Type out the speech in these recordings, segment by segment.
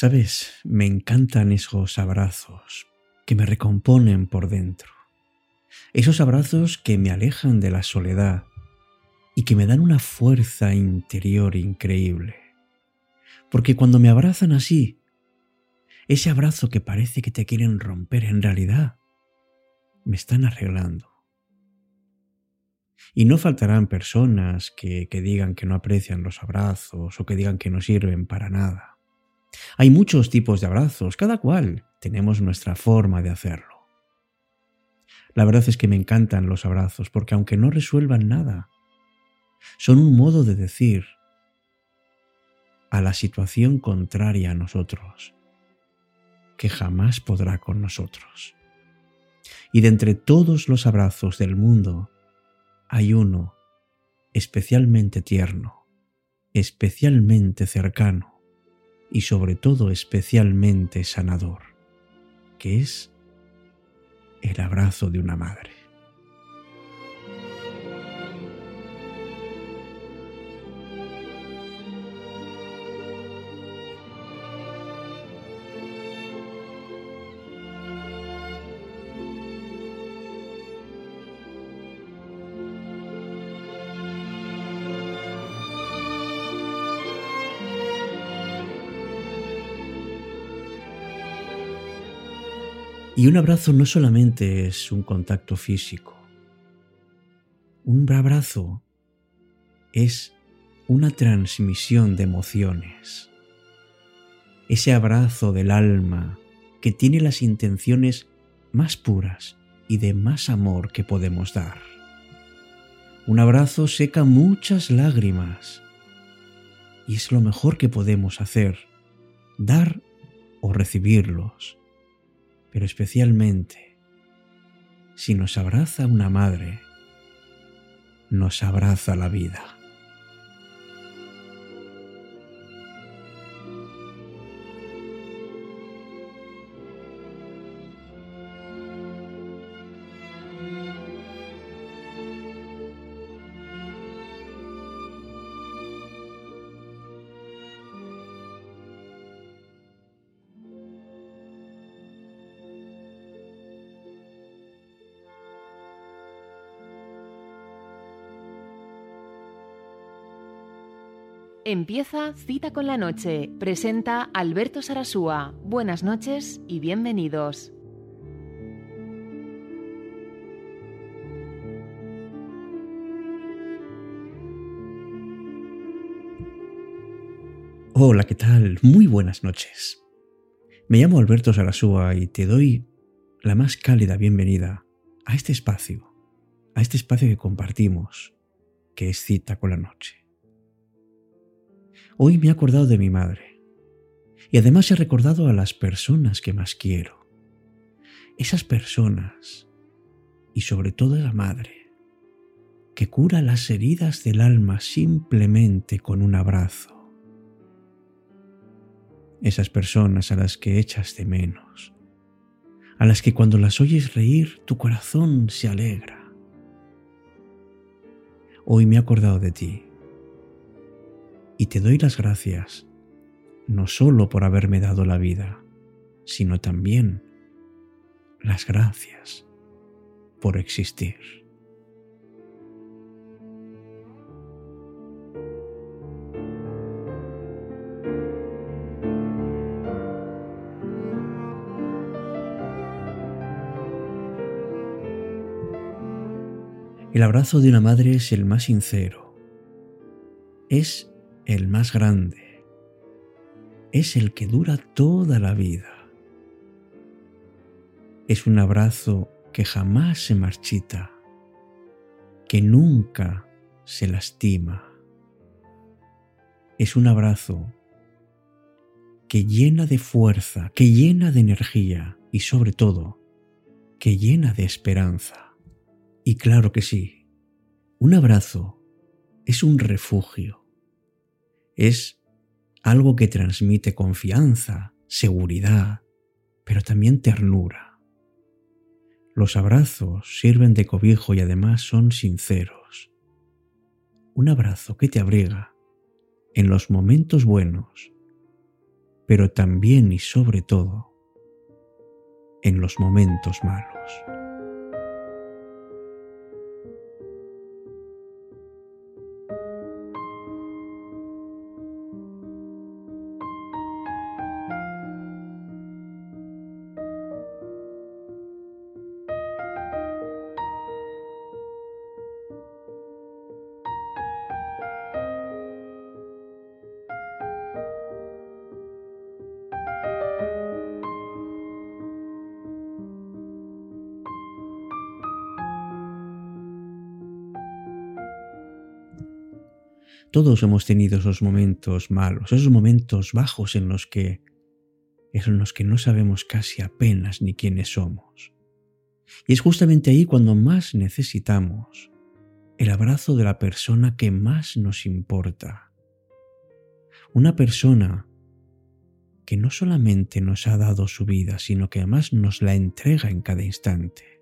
Sabes, me encantan esos abrazos que me recomponen por dentro. Esos abrazos que me alejan de la soledad y que me dan una fuerza interior increíble. Porque cuando me abrazan así, ese abrazo que parece que te quieren romper en realidad, me están arreglando. Y no faltarán personas que, que, digan que no aprecian los abrazos o que digan que no sirven para nada. Hay muchos tipos de abrazos, cada cual tenemos nuestra forma de hacerlo. La verdad es que me encantan los abrazos porque aunque no resuelvan nada, son un modo de decir a la situación contraria a nosotros, que jamás podrá con nosotros. Y de entre todos los abrazos del mundo, hay uno especialmente tierno, especialmente cercano y sobre todo especialmente sanador, que es el abrazo de una madre. Y un abrazo no solamente es un contacto físico. Un abrazo es una transmisión de emociones. Ese abrazo del alma que tiene las intenciones más puras y de más amor que podemos dar. Un abrazo seca muchas lágrimas y es lo mejor que podemos hacer, dar o recibirlos pero especialmente si nos abraza una madre, nos abraza la vida. Empieza Cita con la Noche. Presenta Alberto Sarasúa. Buenas noches y bienvenidos. Hola, ¿qué tal? Muy buenas noches. Me llamo Alberto Sarasúa y te doy la más cálida bienvenida a este espacio, a este espacio que compartimos, que es Cita con la Noche. Hoy me he acordado de mi madre. Y además he recordado a las personas que más quiero. Esas personas, y sobre todo la madre, que cura las heridas del alma simplemente con un abrazo. Esas personas a las que echas de menos, a las que cuando las oyes reír tu corazón se alegra. Hoy me he acordado de ti y te doy las gracias, no solo por haberme dado la vida, sino también las gracias por existir. El abrazo de una madre es el más sincero. Es el más grande, es el que dura toda la vida. Es un abrazo que jamás se marchita, que nunca se lastima. Es un abrazo que llena de fuerza, que llena de energía y sobre todo, que llena de esperanza. Y claro que sí, un abrazo es un refugio es algo que transmite confianza, seguridad, pero también ternura. Los abrazos sirven de cobijo y además son sinceros. Un abrazo que te abriga en los momentos buenos, pero también y sobre todo en los momentos malos. Todos hemos tenido esos momentos malos, esos momentos bajos en los que en los que no sabemos casi apenas ni quiénes somos. Y es justamente ahí cuando más necesitamos el abrazo de la persona que más nos importa. Una persona que no solamente nos ha dado su vida, sino que además nos la entrega en cada instante.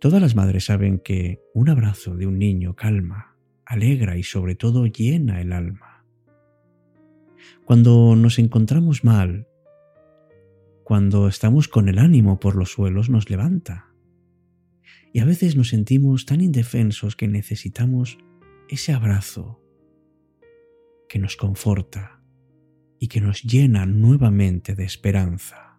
Todas las madres saben que un abrazo de un niño calma, alegra y sobre todo llena el alma. Cuando nos encontramos mal, cuando estamos con el ánimo por los suelos, nos levanta. Y a veces nos sentimos tan indefensos que necesitamos ese abrazo que nos conforta y que nos llena nuevamente de esperanza.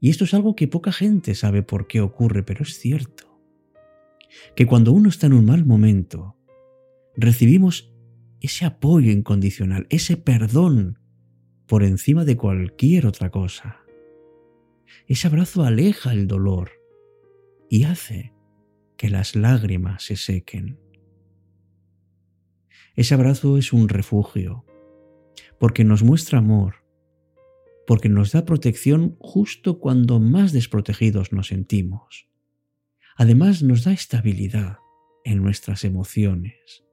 Y esto es algo que poca gente sabe por qué ocurre, pero es cierto que cuando uno está en un mal momento, recibimos ese apoyo incondicional, ese perdón por encima de cualquier otra cosa. Ese abrazo aleja el dolor y hace que las lágrimas se sequen. Ese abrazo es un refugio, porque nos muestra amor, porque nos da protección justo cuando más desprotegidos nos sentimos. Además nos da estabilidad en nuestras emociones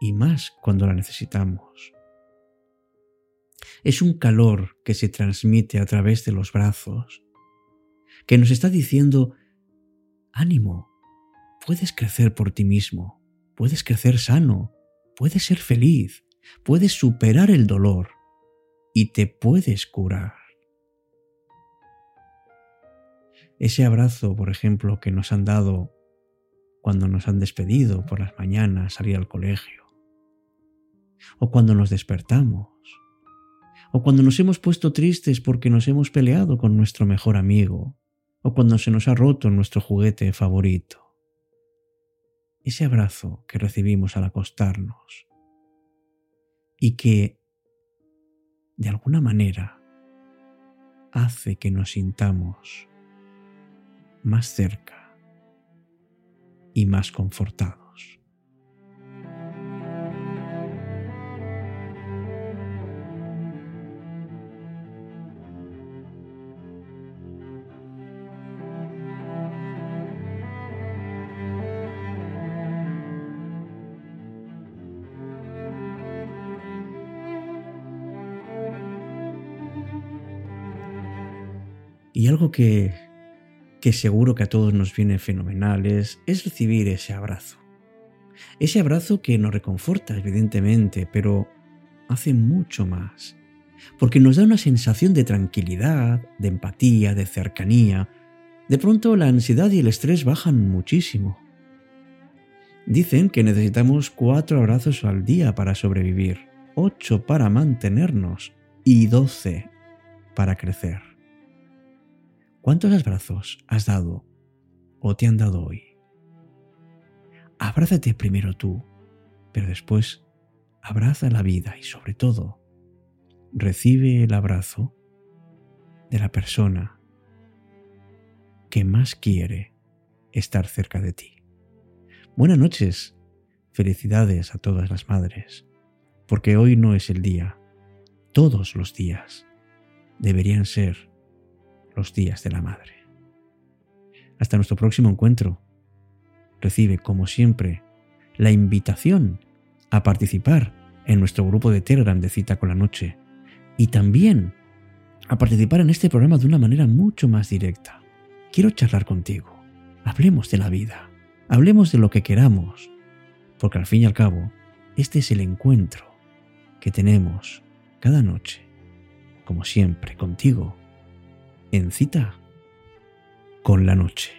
y más cuando la necesitamos. Es un calor que se transmite a través de los brazos, que nos está diciendo, ánimo, puedes crecer por ti mismo, puedes crecer sano, puedes ser feliz, puedes superar el dolor y te puedes curar. Ese abrazo, por ejemplo, que nos han dado cuando nos han despedido por las mañanas, salir al colegio, o cuando nos despertamos, o cuando nos hemos puesto tristes porque nos hemos peleado con nuestro mejor amigo, o cuando se nos ha roto nuestro juguete favorito. Ese abrazo que recibimos al acostarnos y que, de alguna manera, hace que nos sintamos más cerca y más confortados. Y algo que que seguro que a todos nos viene fenomenal es, recibir ese abrazo. Ese abrazo que nos reconforta, evidentemente, pero hace mucho más. Porque nos da una sensación de tranquilidad, de empatía, de cercanía. De pronto la ansiedad y el estrés bajan muchísimo. Dicen que necesitamos cuatro abrazos al día para sobrevivir, ocho para mantenernos y doce para crecer. ¿Cuántos abrazos has dado o te han dado hoy? Abrázate primero tú, pero después abraza la vida y sobre todo recibe el abrazo de la persona que más quiere estar cerca de ti. Buenas noches, felicidades a todas las madres, porque hoy no es el día, todos los días deberían ser los días de la madre. Hasta nuestro próximo encuentro. Recibe, como siempre, la invitación a participar en nuestro grupo de Telegram de Cita con la Noche y también a participar en este programa de una manera mucho más directa. Quiero charlar contigo. Hablemos de la vida. Hablemos de lo que queramos. Porque al fin y al cabo, este es el encuentro que tenemos cada noche, como siempre, contigo, en cita con la noche.